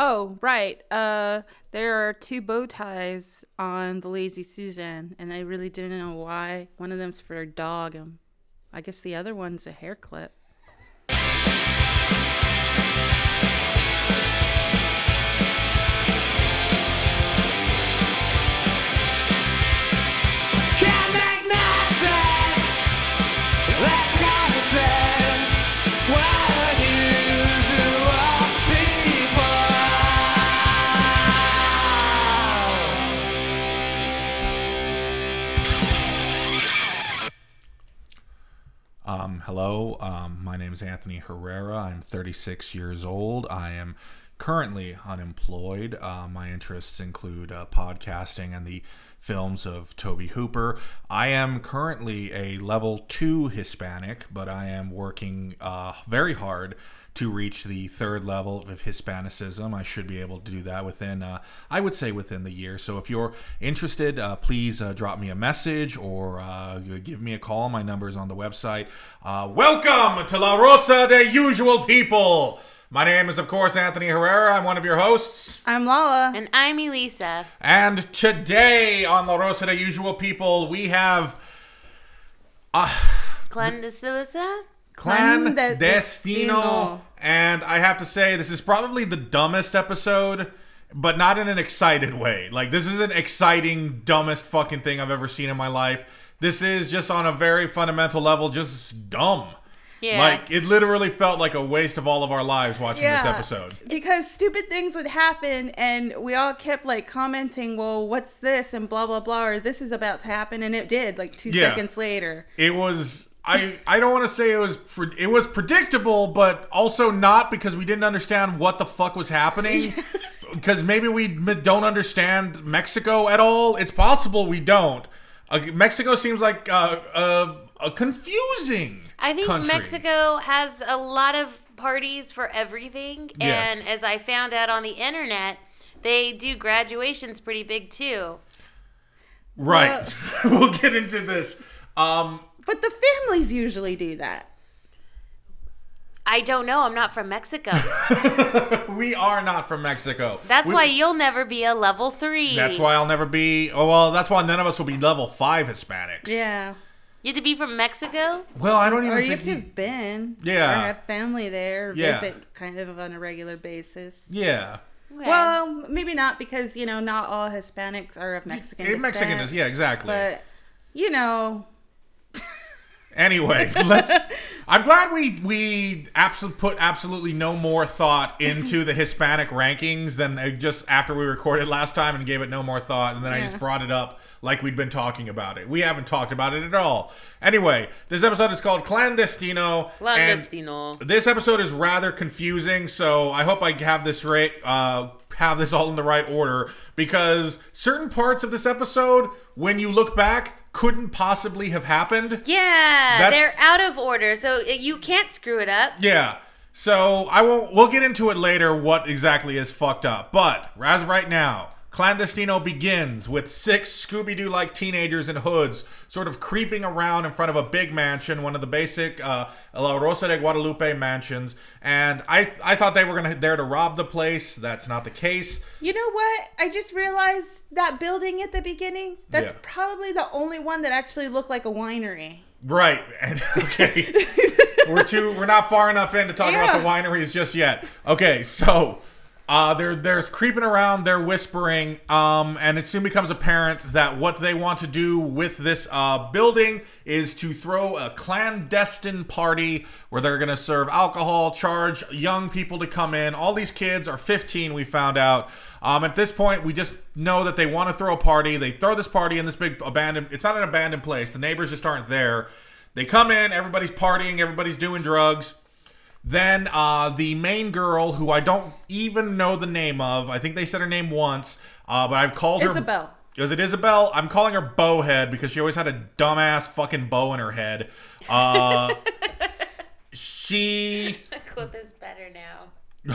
Oh, right. Uh, there are two bow ties on the Lazy Susan, and I really didn't know why. One of them's for a dog, and I guess the other one's a hair clip. Hello, um, my name is Anthony Herrera. I'm 36 years old. I am currently unemployed. Uh, my interests include uh, podcasting and the films of Tobe Hooper. I am currently a level two Hispanic, but I am working uh, very hard to reach the third level of Hispanicism. I should be able to do that within, uh, I would say, within the year. So if you're interested, uh, please uh, drop me a message or uh, give me a call. My number is on the website. Uh, welcome to La Rosa de Usual People. My name is, of course, Anthony Herrera. I'm one of your hosts. I'm Lala. And I'm Elisa. And today on La Rosa de Usual People, we have Clandestilisa? Clan Clandestino. Destino. And I have to say, this is probably the dumbest episode, but not in an excited way. Like, this is an exciting, dumbest fucking thing I've ever seen in my life. This is just on a very fundamental level, just dumb. Yeah. Like, it literally felt like a waste of all of our lives watching this episode. Because stupid things would happen, and we all kept like commenting, "Well, what's this?" and blah blah blah, or "This is about to happen," and it did. Like two Yeah. seconds later. It was. I, I don't want to say it was pre- it was predictable, but also not because we didn't understand what the fuck was happening. Because maybe we m- don't understand Mexico at all. It's possible we don't. Uh, Mexico seems like uh, uh, a confusing. I think country. Mexico has a lot of parties for everything. Yes. And as I found out on the internet, they do graduations pretty big too. Right. we'll get into this. Um, But the families usually do that. I don't know. I'm not from Mexico. we are not from Mexico. That's We- why you'll never be a level three. That's why I'll never be. Oh well, that's why none of us will be level five Hispanics. Yeah. You have to be from Mexico? Well, I don't even Or you think. have to have been. Yeah. Or have family there. Yeah. Visit kind of on a regular basis. yeah. Okay. Well, maybe not because you know not all Hispanics are of Mexican Eh, descent. Mexican is yeah exactly. But you know, Anyway, let's. I'm glad we we absolutely put absolutely no more thought into the Hispanic rankings than just after we recorded last time and gave it no more thought, and then I just brought it up like we'd been talking about it. We haven't talked about it at all. Anyway, this episode is called Clandestino. and Clandestino. This episode is rather confusing, so I hope I have this right. Uh, have this all in the right order because certain parts of this episode, when you look back, couldn't possibly have happened. Yeah, That's- they're out of order, so you can't screw it up. Yeah. So I won't. We'll get into it later. What exactly is fucked up? But as of right now, Clandestino begins with six Scooby Doo like teenagers in hoods, sort of creeping around in front of a big mansion, one of the basic uh, La Rosa de Guadalupe mansions. And I, I thought they were gonna there to rob the place. That's not the case. you know what? I just realized that building at the beginning. That's Yeah. probably the only one that actually looked like a winery. Right. And okay. we're too we're not far enough in to talk about the wineries just yet. Okay, so uh they're there's creeping around, they're whispering, um, and it soon becomes apparent that what they want to do with this uh building is to throw a clandestine party where they're gonna serve alcohol, charge young people to come in. All these kids are 15, we found out. Um, at this point, we just know that they want to throw a party. They throw this party in this big abandoned. It's not an abandoned place. The neighbors just aren't there. They come in. Everybody's partying. Everybody's doing drugs. Then uh, the main girl, who I don't even know the name of, I think they said her name once, uh, but I've called her Isabel. Is it Isabel? I'm calling her Bowhead because she always had a dumbass fucking bow in her head. Uh, she clip is better now.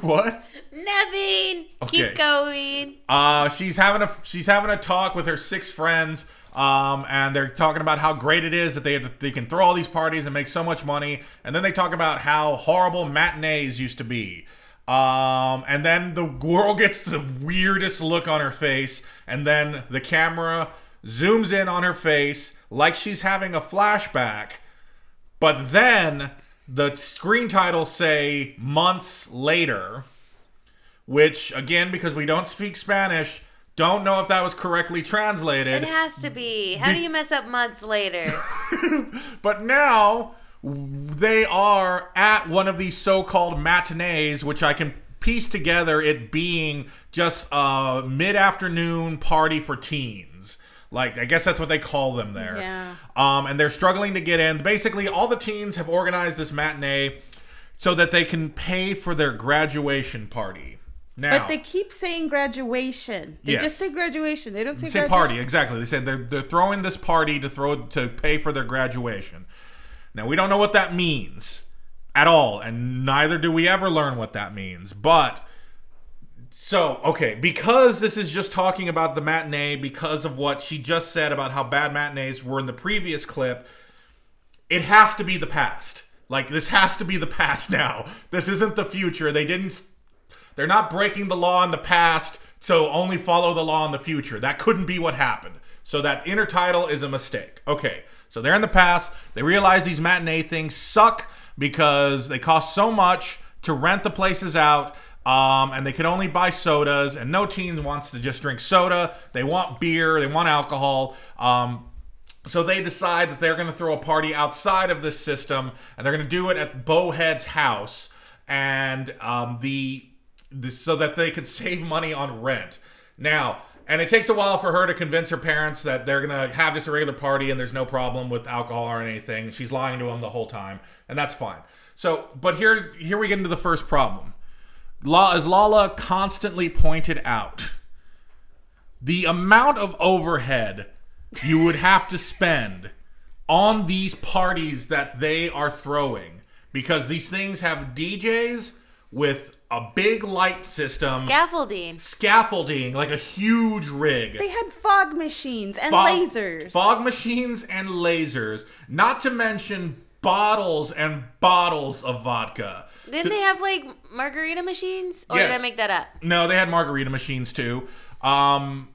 what? Nothing. Okay. Keep going. Uh, she's having a she's having a talk with her six friends, um, and they're talking about how great it is that they they can throw all these parties and make so much money, and then they talk about how horrible matinees used to be. Um, and then the girl gets the weirdest look on her face, and then the camera zooms in on her face like she's having a flashback. But then the screen titles say months later, which again, because we don't speak Spanish, don't know if that was correctly translated. It has to be. How do you mess up months later? But now they are at one of these so-called matinees, which I can piece together it being just a mid-afternoon party for teens. Like I guess that's what they call them there. Yeah. Um, and they're struggling to get in. Basically, all the teens have organized this matinee so that they can pay for their graduation party. Now, But they keep saying graduation. They Yes. just say graduation. They don't say, say party exactly. They said they're they're throwing this party to throw to pay for their graduation. Now we don't know what that means at all, and neither do we ever learn what that means. But so okay, because this is just talking about the matinee, because of what she just said about how bad matinees were in the previous clip, it has to be the past. Like this has to be the past now. This isn't the future. They didn't they're not breaking the law in the past, so only follow the law in the future. That couldn't be what happened. So that inner title is a mistake. Okay, so they're in the past. They realize these matinee things suck because they cost so much to rent the places out. Um, and they can only buy sodas, and no teen wants to just drink soda. They want beer, they want alcohol. Um, so they decide that they're going to throw a party outside of this system, and they're going to do it at Bowhead's house, and um, the, the so that they could save money on rent. Now, and it takes a while for her to convince her parents that they're to have just a regular party and there's no problem with alcohol or anything. She's lying to them the whole time, and that's fine. So, but here here we get into the first problem. La, as Lala constantly pointed out, the amount of overhead you would have to spend on these parties that they are throwing because these things have DJs with a big light system, Scaffolding. scaffolding, like a huge rig. They had fog machines and Fog- lasers. Fog machines and lasers, not to mention bottles and bottles of vodka. Didn't they have like margarita machines? Or did I make that up? No, they had margarita machines too. Um,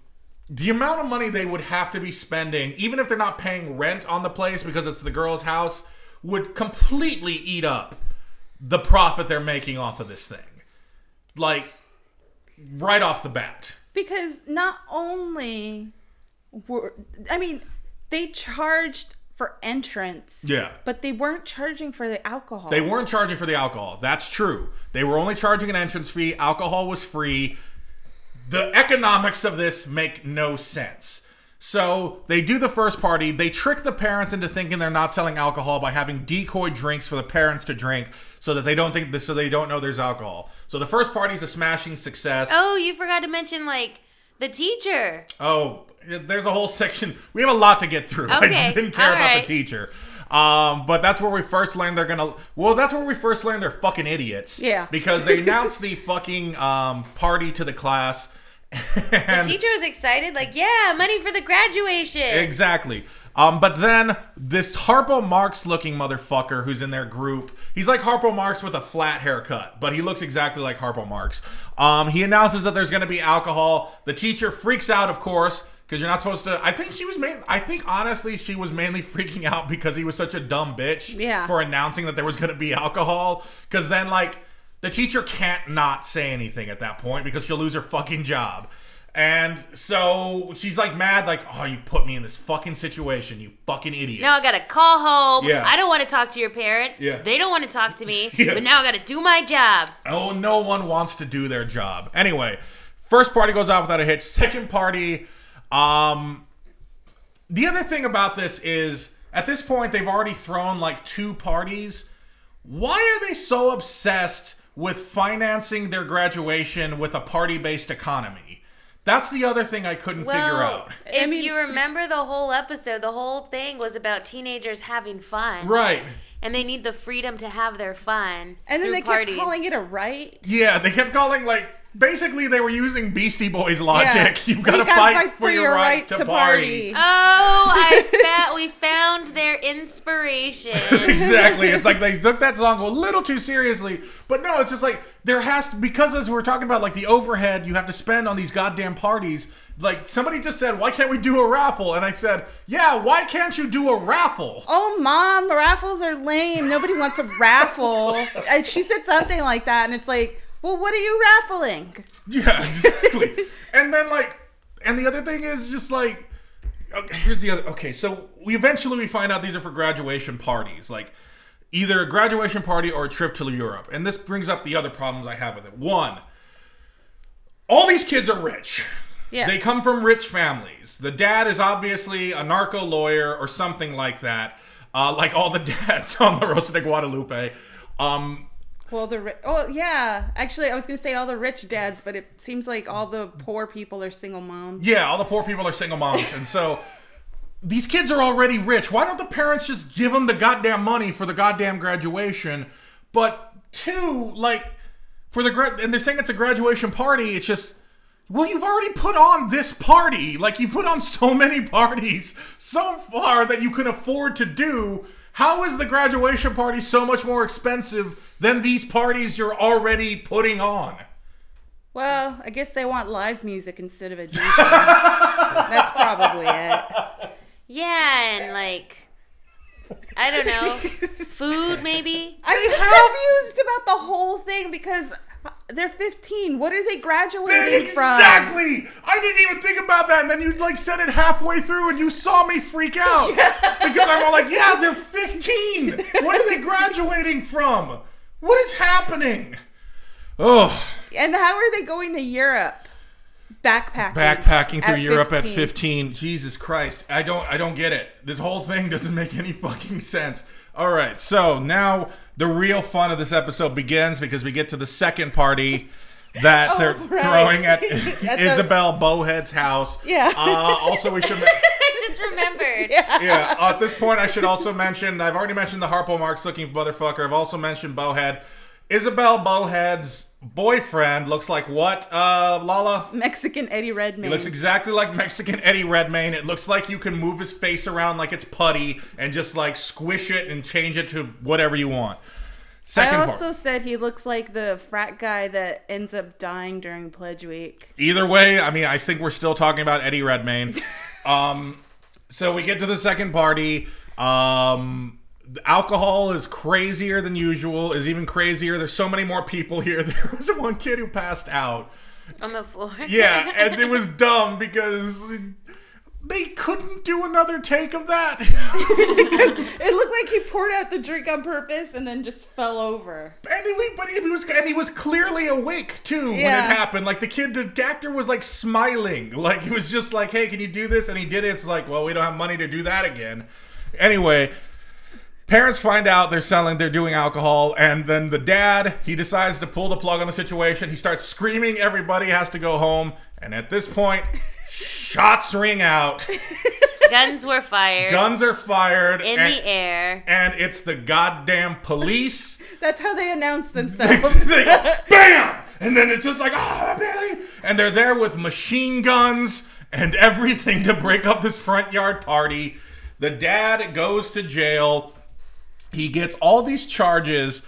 the amount of money they would have to be spending, even if they're not paying rent on the place because it's the girl's house, would completely eat up the profit they're making off of this thing. Like, right off the bat. because not only were I mean, they charged for entrance. Yeah. But they weren't charging for the alcohol. They weren't charging for the alcohol. That's true. They were only charging an entrance fee. Alcohol was free. The economics of this make no sense. So they do the first party. They trick the parents into thinking they're not selling alcohol by having decoy drinks for the parents to drink, so that they don't think this, so they don't know there's alcohol. So the first party is a smashing success. Oh, you forgot to mention like the teacher. Oh, there's a whole section. We have a lot to get through. I Okay, didn't care all about right. the teacher. Um, but that's where we first learned they're gonna. Well, that's where we first learned they're fucking idiots. Yeah. Because they announced the fucking um, party to the class. The teacher was excited, like, yeah, money for the graduation. Exactly. Um, but then this Harpo Marx looking motherfucker who's in their group, he's like Harpo Marx with a flat haircut, but he looks exactly like Harpo Marx. Um, he announces that there's going to be alcohol. The teacher freaks out, of course, because you're not supposed to. I think she was main. I think honestly, she was mainly freaking out because he was such a dumb bitch Yeah. for announcing that there was going to be alcohol. Because then, like, the teacher can't not say anything at that point because she'll lose her fucking job. And so she's like mad, like, oh, you put me in this fucking situation, you fucking idiot. Now I gotta call home. Yeah. I don't want to talk to your parents. Yeah. They don't want to talk to me. Yeah. But now I gotta do my job. Oh, no one wants to do their job. Anyway, first party goes off without a hitch. Second party, um, the other thing about this is at this point they've already thrown like two parties. Why are they so obsessed with financing their graduation with a party-based economy? That's the other thing I couldn't figure out. if I mean- you remember the whole episode, the whole thing was about teenagers having fun. Right. And they need the freedom to have their fun. and then they parties. kept calling it a right. Yeah, they kept calling like basically they were using Beastie Boys logic. Yeah. You've got to You gotta fight, for your right, to, party. Oh, I found we found their inspiration. exactly. It's like they took that song a little too seriously. But no, it's just like there has to because as we're talking about like the overhead you have to spend on these goddamn parties. Like somebody just said, why can't we do a raffle? And I said, yeah, why can't you do a raffle? Oh, mom, raffles are lame. Nobody wants a raffle. And she said something like that, and it's like, well, what are you raffling? Yeah, exactly. and then like, and the other thing is just like, okay, here's the other. Okay, so we eventually we find out these are for graduation parties, like either a graduation party or a trip to Europe. And this brings up the other problems I have with it. One, all these kids are rich. Yes. They come from rich families. The dad is obviously a narco lawyer or something like that, uh, like all the dads on the Rosa de Guadalupe. Um, Well, the ri- oh yeah, actually, I was gonna say all the rich dads, but it seems like all the poor people are single moms. Yeah, all the poor people are single moms, and so these kids are already rich. Why don't the parents just give them the goddamn money for the goddamn graduation? But two, like for the gra- and they're saying it's a graduation party. It's just well, you've already put on this party. Like you put on so many parties so far that you can afford to do. How is the graduation party so much more expensive than these parties you're already putting on? Well, I guess they want live music instead of a DJ. That's probably it. yeah, and like I don't know, food maybe. I'm just confused about the whole thing because they're 15. What are they graduating from? Exactly. I didn't even think about that, and then you like said it halfway through, and you saw me freak out because I'm all like, "Yeah, they're 15. What are they graduating from? What is happening?" Oh, And how are they going to Europe? Backpacking. backpacking through Europe at 15. Jesus Christ, I don't, I don't get it. This whole thing doesn't make any fucking sense. All right, so now the real fun of this episode begins because we get to the second party. That Oh, they're right. throwing at, At the- Isabel Bowhead's house. Yeah. Uh, also, we should. I just remembered. yeah. At this point, I should also mention. I've already mentioned the Harpo Marx looking motherfucker. I've also mentioned Bowhead. Isabel Bowhead's boyfriend looks like what? Uh, Lala. Mexican Eddie Redmayne. He looks exactly like Mexican Eddie Redmayne. It looks like you can move his face around like it's putty and just like squish it and change it to whatever you want. I also part. said he looks like the frat guy that ends up dying during Pledge Week. Either way, I mean, I think we're still talking about Eddie Redmayne. um, so we get to the second party. Um, alcohol is crazier than usual. Is even crazier. There's so many more people here. There was one kid who passed out. On the floor. Yeah, and it was dumb because they couldn't do another take of that. It looked like he poured out the drink on purpose and then just fell over. And he, but he was, and he was clearly awake too when it happened. Like the kid, the actor was like smiling, like he was just like, "Hey, can you do this?" And he did it. It's like, well, we don't have money to do that again. Anyway, parents find out they're selling, they're doing alcohol, and then the dad he decides to pull the plug on the situation. He starts screaming, "Everybody has to go home!" And at this point, shots ring out, Guns were fired guns are fired, in and, the air. and it's the goddamn police. That's how they announce They themselves. go, bam, and then it's just like ah, Billy, and they're there with machine guns and everything to break up this front yard party. The dad goes to jail. He gets all these charges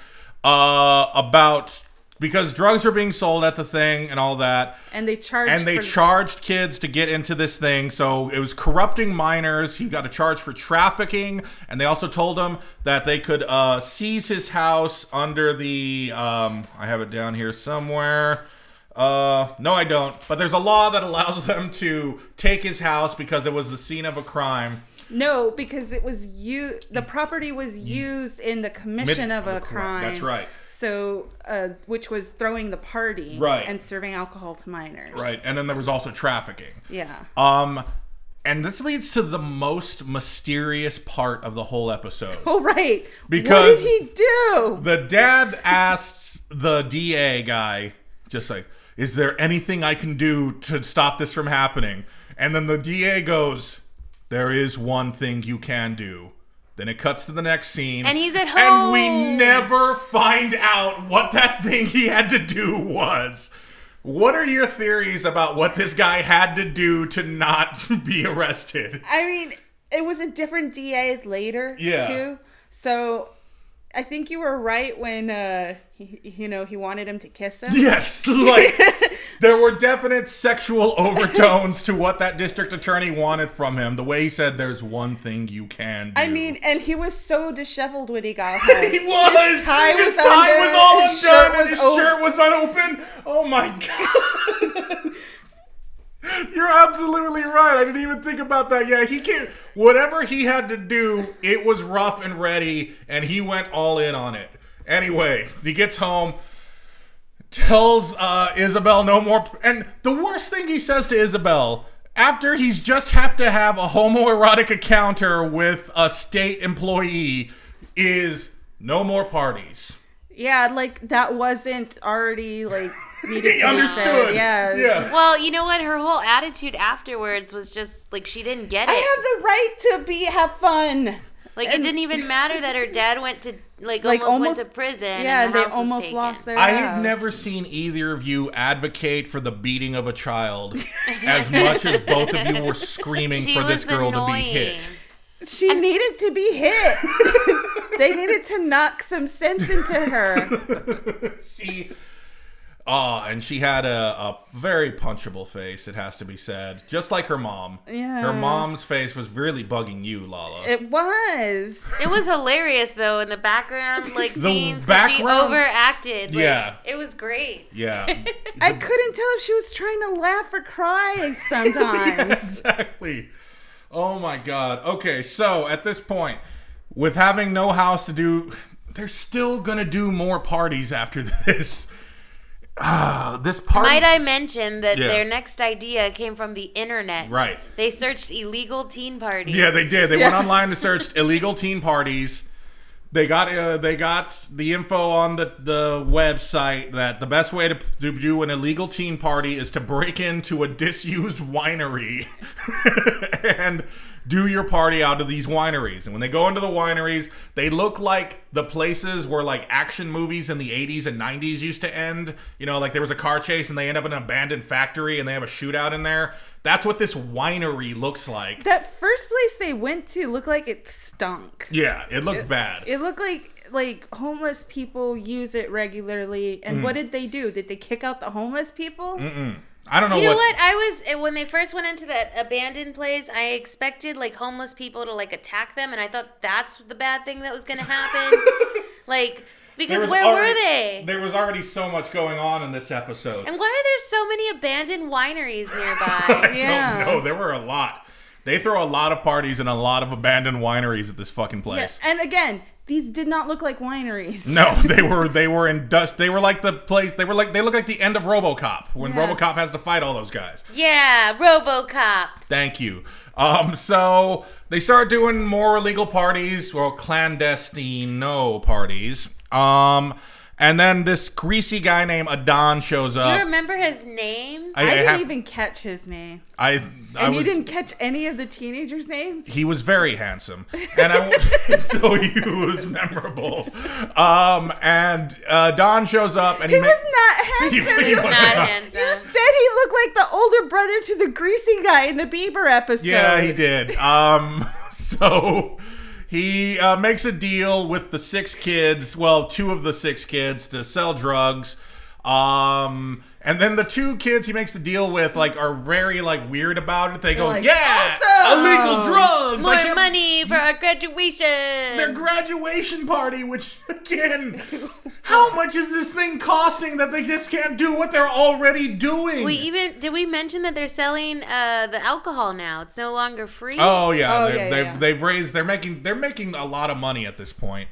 uh, about because drugs are being sold at the thing and all that. and they charge. And they for- charged kids to get into this thing. So it was corrupting minors. He got a charge for trafficking. And they also told him that they could uh, seize his house under the. Um, I have it down here somewhere. Uh, no, I don't. But there's a law that allows them to take his house because it was the scene of a crime. No, because it was you. The property was used in the commission Mid- of a crime. That's right. So, uh, which was throwing the party, Right. and serving alcohol to minors, Right. And then there was also trafficking. Yeah. Um, and this leads to the most mysterious part of the whole episode. Oh, right. Because- what did he do? The dad asks the DA guy, just like, is there anything I can do to stop this from happening? And then the DA goes, there is one thing you can do. Then it cuts to the next scene. And he's at home. And we never find out what that thing he had to do was. What are your theories about what this guy had to do to not be arrested? I mean, it was a different DA later, Yeah. too. So I think you were right when, uh, he, you know, he wanted him to kiss him. Yes, like there were definite sexual overtones to what that district attorney wanted from him. The way he said, "There's one thing you can do." I mean, and he was so disheveled when he got home. he was. His tie His was tie under, was all his undone, and his over- shirt was unopened. Oh my god. You're absolutely right. I didn't even think about that. Yeah, he can't. Whatever he had to do, it was rough and ready, and he went all in on it. Anyway, he gets home, tells uh, Isabel no more. And the worst thing he says to Isabel after he's just have to have a homoerotic encounter with a state employee is no more parties. Yeah, like that wasn't already like needed to He be understood. said. Yeah. Yeah. Well, you know what? Her whole attitude afterwards was just like she didn't get it. I have the right to be have fun. like and- it didn't even matter that her dad went to like, Like, almost, almost- went to prison. Yeah, and the they almost lost their. I have never seen either of you advocate for the beating of a child as much as both of you were screaming She for this was girl to be hit. She needed to be hit. they needed to knock some sense into her. She, oh, and she had a, a very punchable face. It has to be said, just like her mom. Yeah. Her mom's face was really bugging you, Lala. It was. It was hilarious though in the background, like The scenes because she background- overacted. Like, Yeah. it was great. yeah. I couldn't tell if she was trying to laugh or cry sometimes. exactly. Oh my god. Okay, so at this point, with having no house to do, they're still gonna do more parties after this. Ah, this party. Might I mention that Yeah. their next idea came from the internet? Right. They searched illegal teen parties. Yeah, they did. They went online and searched illegal teen parties. They got uh, they got the info on the, the website that the best way to, to do an illegal teen party is to break into a disused winery and do your party out of these wineries. And when they go into the wineries, they look like the places where like action movies in the 80s and 90s used to end. You know, like there was a car chase and they end up in an abandoned factory and they have a shootout in there. That's what this winery looks like. That first place they went to looked like it stunk. Yeah, it looked bad. It looked like like homeless people use it regularly. And Mm. what did they do? Did they kick out the homeless people? I don't know You know what. what? I was eh, when they first went into that abandoned place. I expected like homeless people to like attack them, and I thought that's the bad thing that was going to happen. like because where already- were they? There was already so much going on in this episode. And why are there so many abandoned wineries nearby? I Yeah. don't know. There were a lot. They throw a lot of parties in a lot of abandoned wineries at this fucking Yeah, place. And again, these did not look like wineries. No, they were they were in dust. They were like the place. They were like they look like the end of RoboCop when Yeah. RoboCop has to fight all those guys. yeah, RoboCop. Thank you. Um, so they start doing more illegal parties, well, clandestine no parties. Um, and then this greasy guy named Adon shows up. You remember his name? I, I, I didn't have- even catch his name. I, And you was, didn't catch any of the teenagers' names? he was very handsome, and I, so he was memorable. Um, and uh, Don shows up, and he, He ma- was not handsome. He You was not. handsome. You said he looked like the older brother to the greasy guy in the Bieber episode. Yeah, he did. Um, so he uh, makes a deal with the six kids, well, two of the six kids, to sell drugs. Um, and then the two kids he makes the deal with, like, are very like weird about it. They go, like, "Yeah, "Awesome!" illegal drugs, I More can't- money for our graduation. Their graduation party, which again, how much is this thing costing that they just can't do what they're already doing? we even did we mention that they're selling uh, the alcohol now? It's no longer free. Oh yeah, Oh, they, yeah, they've yeah. they've raised. They're making they're making a lot of money at this point.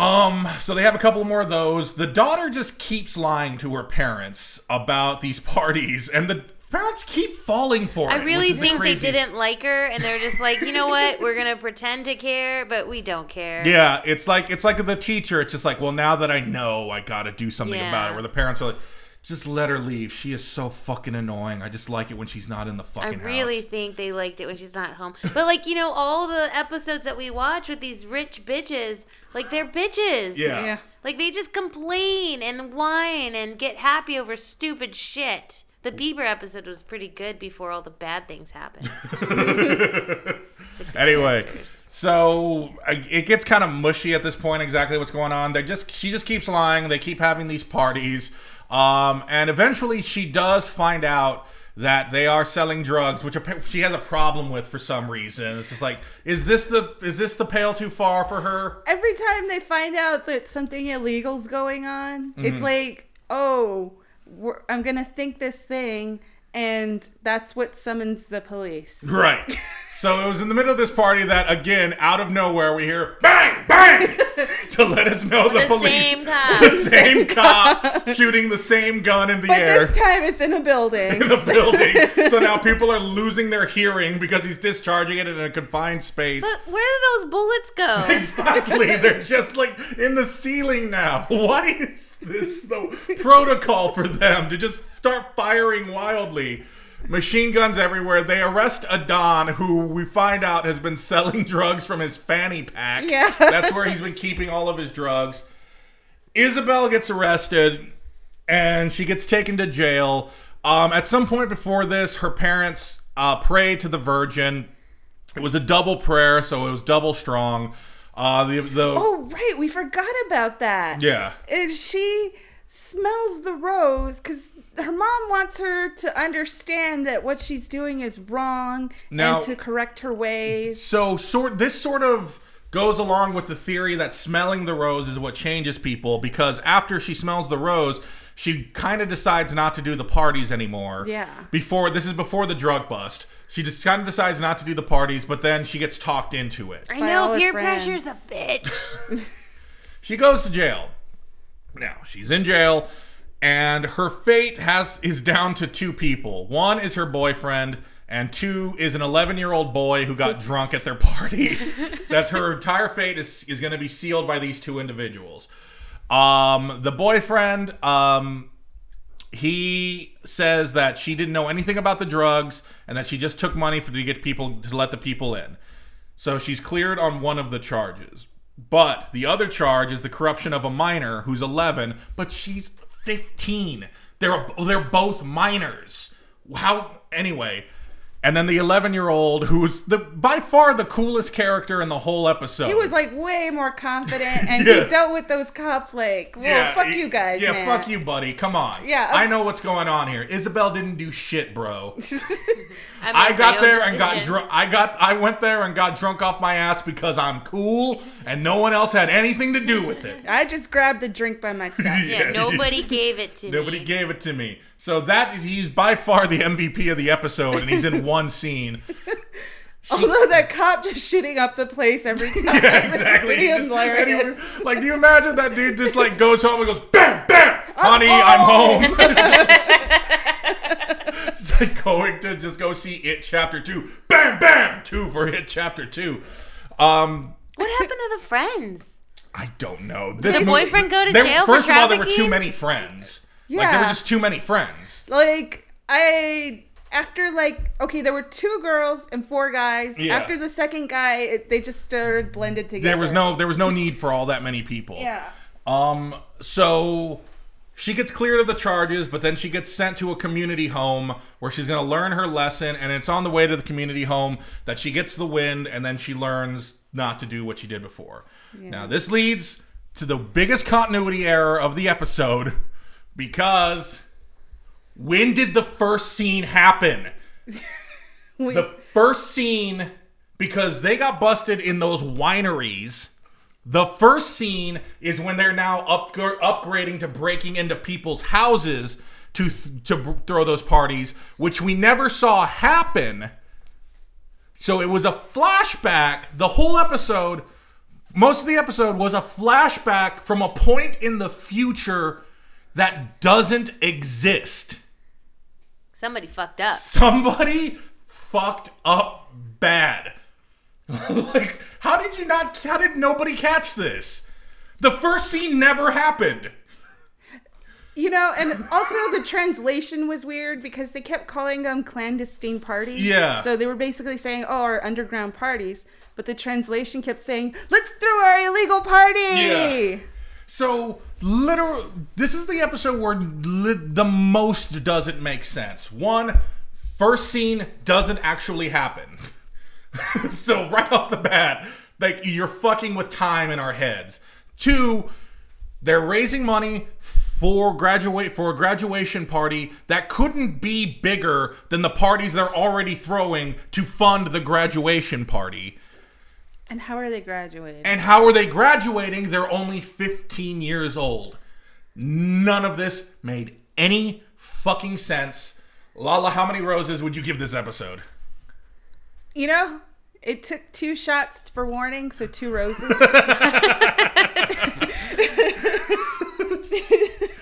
Um, so they have a couple more of those. The daughter just keeps lying to her parents about these parties, and the parents keep falling for it. I really is the think they didn't like her, and they're just like, you know what? We're gonna pretend to care, but we don't care. Yeah, it's like it's like the teacher. It's just like, well, now that I know, I got to do something Yeah. about it. Where the parents are like, just let her leave. She is so fucking annoying. I just like it when she's not in the fucking I really house. think they liked it when she's not home. But like you know, all the episodes that we watch with these rich bitches, like they're bitches. Yeah. Yeah. Like they just complain and whine and get happy over stupid shit. The Bieber episode was pretty good before all the bad things happened. Anyway, characters. so it gets kind of mushy at this point. Exactly what's going on? They just she just keeps lying. They keep having these parties, um, and eventually she does find out that they are selling drugs, which she has a problem with for some reason. It's just like, is this the is this the pale too far for her? Every time they find out that something illegal's going on, Mm-hmm. it's like, oh, we're, I'm gonna think this thing, and that's what summons the police. Right. So it was in the middle of this party that, again, out of nowhere, we hear bang, bang to let us know the, The police. same cop. The same cop shooting the same gun in the But air. this time it's in a building. in the building. so now people are losing their hearing because he's discharging it in a confined space. But where do those bullets go? Exactly. They're just like in the ceiling now. Why is this the protocol for them to just start firing wildly? Machine guns everywhere. They arrest a Don who we find out has been selling drugs from his fanny pack. Yeah. That's where he's been keeping all of his drugs. Isabel gets arrested and she gets taken to jail. Um, at some point before this, her parents uh, pray to the Virgin. It was a double prayer, so it was double strong. Uh, the the oh right, we forgot about that. yeah And she smells the rose because her mom wants her to understand that what she's doing is wrong Now- and to correct her ways. So sort this sort of goes along with the theory that smelling the rose is what changes people because after she smells the rose, she kind of decides not to do the parties anymore. Yeah. Before this is before the drug bust. She just kind of decides not to do the parties, but then she gets talked into it. I By know peer pressure's a bitch. She goes to jail. Now, she's in jail and her fate has is down to two people. One is her boyfriend and two is an 11-year-old boy who got drunk at their party. That's her entire fate is is going to be sealed by these two individuals. Um the boyfriend um he says that she didn't know anything about the drugs and that she just took money for to get people to let the people in. So she's cleared on one of the charges. But the other charge is the corruption of a minor who's 11, but she's 15. They're they're both minors. How anyway? And then the 11-year-old who's the by far the coolest character in the whole episode. He was like way more confident and Yeah. he dealt with those cops like, well, fuck he- you guys. Yeah, man. fuck you, buddy. Come on. Yeah, I know what's going on here. Isabel didn't do shit, bro. I, I got there and got drunk. I got. I went there and got drunk off my ass because I'm cool, and no one else had anything to do with it. I just grabbed the drink by myself. Yeah, Yeah. nobody gave it to Nobody me. gave it to me. So that is he's by far the MVP of the episode, and he's in one scene. Although that cop just shitting up the place every time. Yeah, exactly. It's just- hilarious. he- like, do you imagine that dude just like goes home and goes, bam, bam, honey, I'm home. just like going to just go see It Chapter Two, bam, bam, two for It Chapter Two. Um, What happened to the friends? I don't know. This the movie- boyfriend go to there- jail for First of all, there were too many friends. Like there were just too many friends. Like I after like okay, there were two girls and four guys. Yeah. After the second guy, it, they just started blended together. There was no there was no need for all that many people. Yeah. Um so she gets cleared of the charges, but then she gets sent to a community home where she's going to learn her lesson and it's on the way to the community home that she gets the wind and then she learns not to do what she did before. Now this leads to the biggest continuity error of the episode because when did the first scene happen? We- the first scene because they got busted in those wineries the first scene is when they're now up, upgrading to breaking into people's houses to th- to throw those parties which we never saw happen. So it was a flashback. The whole episode most of the episode was a flashback from a point in the future that doesn't exist Somebody fucked up. somebody fucked up bad. like, how did you not? How did nobody catch this? The first scene never happened. You know, and also the translation was weird because they kept calling them clandestine parties. Yeah. So they were basically saying, "Oh, our underground parties," but the translation kept saying, "Let's throw our illegal party." Yeah. So, literal. This is the episode where li- the most doesn't make sense. One, first scene doesn't actually happen. so right off the bat, like you're fucking with time in our heads. Two, they're raising money for graduate for a graduation party that couldn't be bigger than the parties they're already throwing to fund the graduation party. And how are they graduating? And how are they graduating? They're only 15 years old. None of this made any fucking sense. Lala, how many roses would you give this episode? you know, it took two shots for warning, so two roses.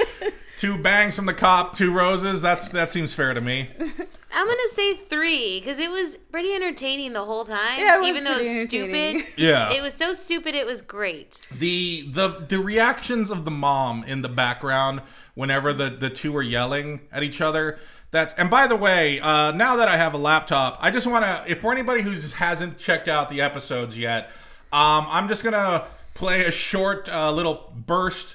Two bangs from the cop, two roses. That's that seems fair to me. I'm gonna say three because it was pretty entertaining the whole time. Yeah, it was even though it was stupid. Yeah. It was so stupid. It was great. the the the reactions of the mom in the background whenever the the two are yelling at each other that's and by the way uh now that i have a laptop i just want to if for anybody who hasn't checked out the episodes yet um i'm just gonna play a short uh, little burst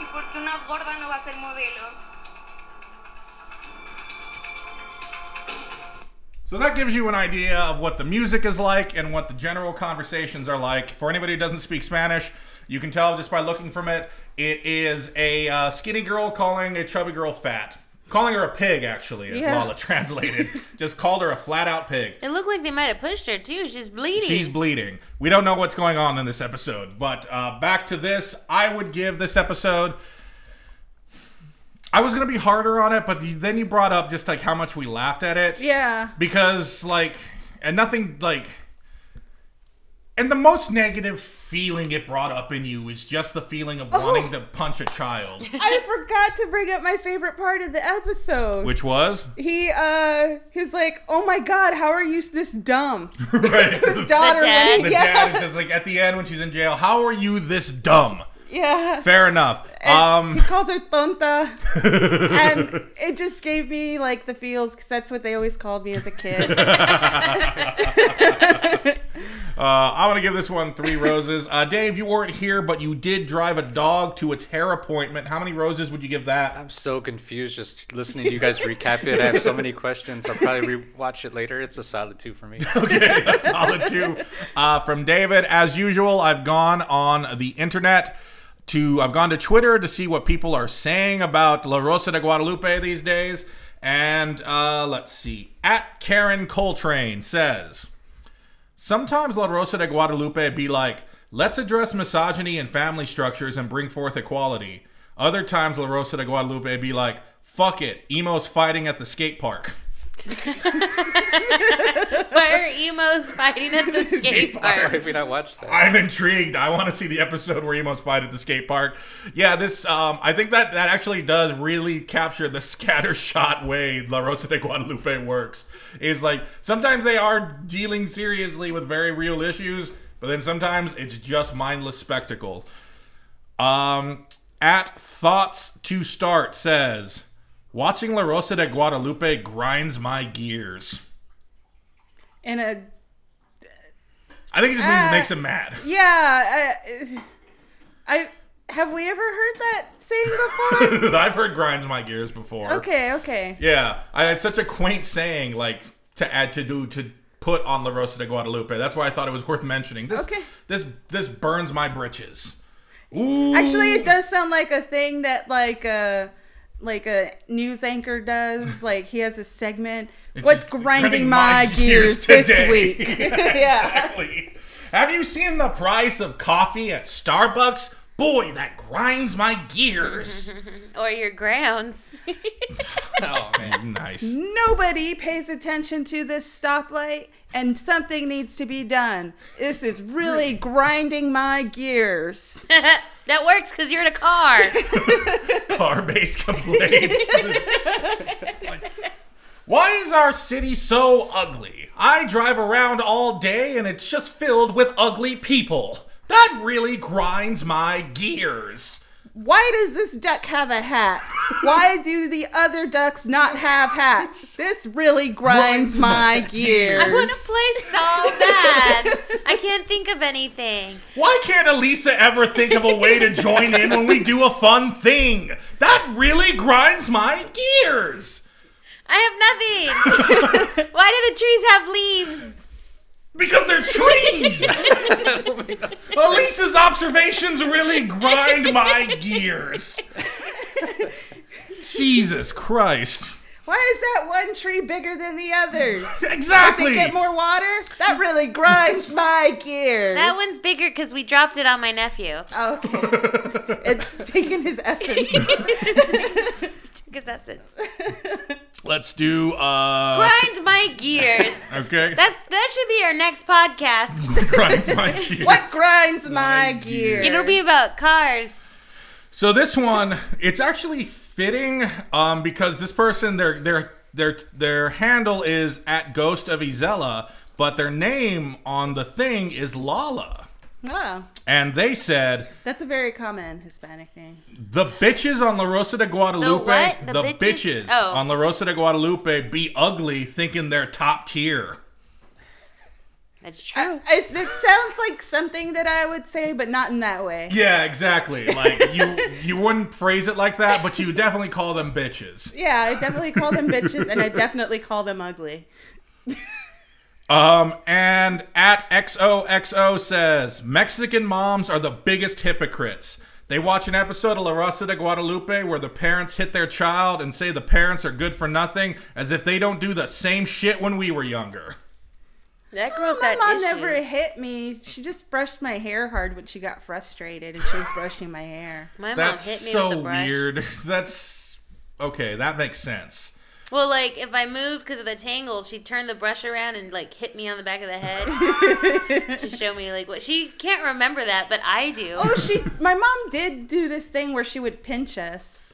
¿Y una gorda no va a ser modelo? So that gives you an idea of what the music is like and what the general conversations are like. For anybody who doesn't speak Spanish, you can tell just by looking from it. It is a uh, skinny girl calling a chubby girl fat. Calling her a pig, actually, as Yeah. Lala translated. just called her a flat out pig. It looked like they might have pushed her too. She's bleeding. She's bleeding. We don't know what's going on in this episode. But uh, back to this, I would give this episode. I was gonna be harder on it, but then you brought up just like how much we laughed at it yeah. because like and nothing like and the most negative feeling it brought up in you is just the feeling of wanting to punch a child I forgot to bring up my favorite part of the episode. which was he uh he's like, "Oh my god, how are you this dumb?" right His daughter dad? when the yeah. dad is just like at the end when she's in jail how are you this dumb yeah. fair enough And he um calls her tonta, and it just gave me like the feels because that's what they always called me as a kid. Uh i'm gonna give this one three roses uh dave you weren't here but you did drive a dog to its hair appointment how many roses would you give that I'm so confused just listening to you guys recap it. I have so many questions. I'll probably rewatch it later. It's a solid two for me. okay, a solid two. Uh, from David, as usual, I've gone on the internet to I've gone to Twitter to see what people are saying about La Rosa de Guadalupe these days. And uh, let's see. At Karen Coltrane says, Sometimes La Rosa de Guadalupe be like, let's address misogyny and family structures and bring forth equality. Other times La Rosa de Guadalupe be like, fuck it, emos fighting at the skate park. Why are emos fighting at the skate Why park? have we not watched that? I'm intrigued. I want to see the episode where emos fight at the skate park. Yeah, this um, I think that that actually does really capture the scattershot way La Rosa de Guadalupe works. Is like sometimes they are dealing seriously with very real issues, but then sometimes it's just mindless spectacle. Um, at thoughts to start says, watching La Rosa de Guadalupe grinds my gears. In a I think it just means it Uh, makes him mad. yeah, I, I have we ever heard that saying before? I've heard grinds my gears before. okay, okay. Yeah, I, it's such a quaint saying, like to add to do to put on La Rosa de Guadalupe. That's why I thought it was worth mentioning. This Okay. this this burns my britches. Ooh. Actually, it does sound like a thing that like a like a news anchor does. Like he has a segment. It's What's just grinding my, gears, today. this week? yeah. Exactly. Have you seen the price of coffee at Starbucks? Boy, that grinds my gears. Or your grounds. Oh man. nice. Nobody pays attention to this stoplight, and something needs to be done. This is really grinding my gears. that works because you're in a car. Car-based complaints. Why is our city so ugly? I drive around all day and it's just filled with ugly people. That really grinds my gears. Why does this duck have a hat? Why do the other ducks not have hats? This really grinds Grinds my my gears. I want to play so bad. I can't think of anything. Why can't Elisa ever think of a way to join in when we do a fun thing? That really grinds my gears. I have nothing. Why do the trees have leaves? Because they're trees. Elisa's observations really grind my gears. Jesus Christ. Why is that one tree bigger than the others? Exactly. Does it Exactly. get more water? That really grinds my gears. That one's bigger because we dropped it on my nephew. Okay. it's taken his essence. Because that's it. Let's do uh Grind my gears. okay. That that should be our next podcast. grinds my gears. what grinds my, My gears? It'll be about cars. So this one, it's actually fitting um, because this person, their their their their handle is at Ghost of Izella, but their name on the thing is Lala. Oh, And they said that's a very common Hispanic name. the bitches on La Rosa de Guadalupe, The what? the, The bitches, bitches? Oh. on La Rosa de Guadalupe be ugly, thinking they're top tier. That's true. I, it sounds like something that I would say, but not in that way. Yeah, exactly. Like you you wouldn't phrase it like that, but you definitely call them bitches. Yeah, I definitely call them bitches, and I definitely call them ugly. Um, and at XOXO says Mexican moms are the biggest hypocrites. They watch an episode of La Rosa de Guadalupe where the parents hit their child and say the parents are good for nothing, as if they don't do the same shit when we were younger. that girl's My got mom issues. never hit me. She just brushed my hair hard when she got frustrated, and she was brushing my hair. My mom That's hit me so with a brush. weird. That's okay. That makes sense. Well, like if I moved because of the tangles, she turned the brush around and like hit me on the back of the head to show me like what she can't remember that, but I do. Oh, she. My mom did do this thing where she would pinch us.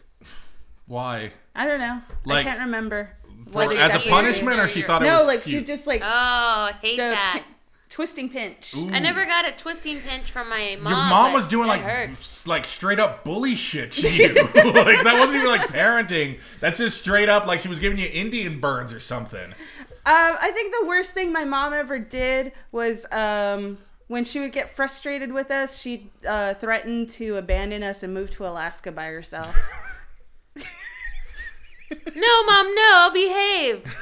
Why? I don't know. Like- I can't remember. What, As a punishment, ears or she your- thought it was. No, was like she just like Oh, I hate the that. Pi- twisting pinch. Ooh. I never got a twisting pinch from my mom. Your mom was doing like hurts. like straight up bully shit to you. like that wasn't even like parenting. That's just straight up like she was giving you Indian burns or something. Um, I think the worst thing my mom ever did was um, when she would get frustrated with us, she uh, threatened to abandon us and move to Alaska by herself. No, mom, no, I'll behave.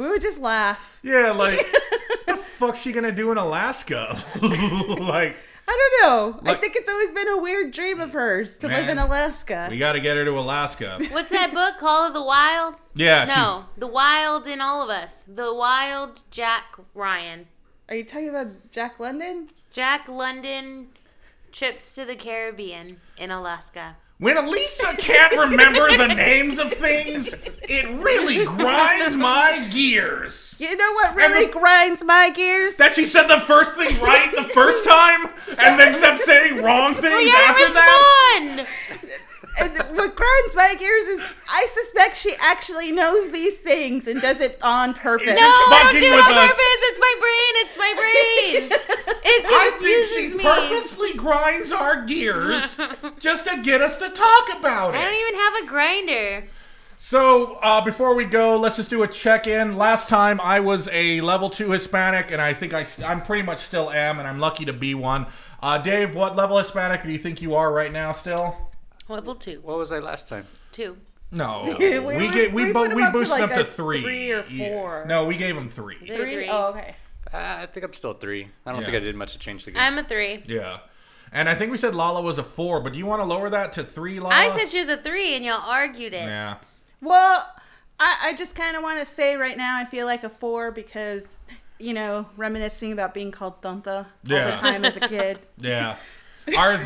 We would just laugh. Yeah, like what the fuck's she gonna do in Alaska? like I don't know. I think it's always been a weird dream of hers to live in Alaska. we got to get her to Alaska. What's that book? Call of the Wild? Yeah, No, The Wild in All of Us. The Wild Jack Ryan. Are you talking about Jack London? Jack London trips to the Caribbean in Alaska. When Elisa can't remember the names of things, it really grinds my gears. You know what really the- grinds my gears? That she said the first thing right the first time, and then kept saying wrong things after that. Respond! and what grinds my gears is I suspect she actually knows these things and does it on purpose. No, I don't do it on us. purpose. It's my brain. It's my brain. It I think confuses she me. purposely grinds our gears just to get us to talk about it. I don't even have a grinder. So, uh, before we go, let's just do a check in. Last time I was a level 2 Hispanic, and I think I, I'm pretty much still am, and I'm lucky to be one. Uh, Dave, what level Hispanic do you think you are right now still? Level two. What was I last time? Two. No. We we were- gave, we, we bo- we up to boosted like him to 3. three or Yeah. four. No, we gave him 3. Three? three. Oh, okay. Uh, I think I'm still three. I don't Yeah. think I did much to change the game. I'm a three. Yeah. And I think we said Lala was a 4, but do you want to lower that to 3, Lala? I said she was a three, and y'all argued it. Yeah. Well, I, I just kind of want to say right now I feel like a four because, you know, reminiscing about being called Tonta all the time as a kid. Yeah. Our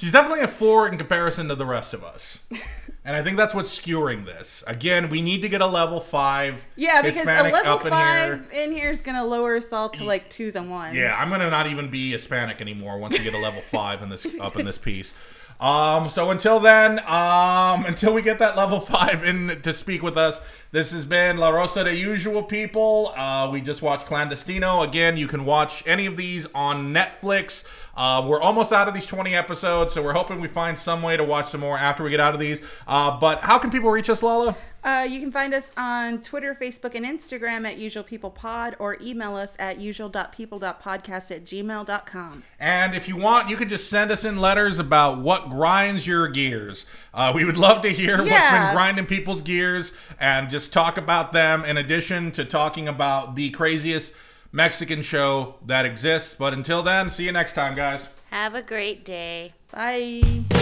She's definitely a four in comparison to the rest of us. And I think that's what's skewering this. Again, we need to get a level five Yeah, because Hispanic a level up in here. five in here is gonna lower us all to like twos and ones. Yeah, I'm gonna not even be Hispanic anymore once we get a level five in this up in this piece. Um, so until then, um, until we get that level five in to speak with us, this has been La Rosa de Usual People. Uh, we just watched Clandestino. Again, you can watch any of these on Netflix. Uh, we're almost out of these 20 episodes, so we're hoping we find some way to watch some more after we get out of these. Uh, but how can people reach us, Lala? Uh, you can find us on Twitter, Facebook, and Instagram at Usual People Pod or email us at usual.people.podcast at gmail.com. And if you want, you can just send us in letters about what grinds your gears. Uh, we would love to hear what's been grinding people's gears and just talk about them in addition to talking about the craziest Mexican show that exists. But until then, see you next time, guys. Have a great day. Bye.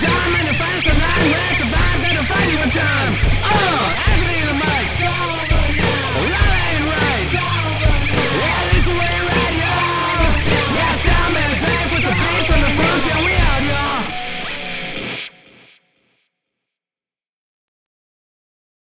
diamond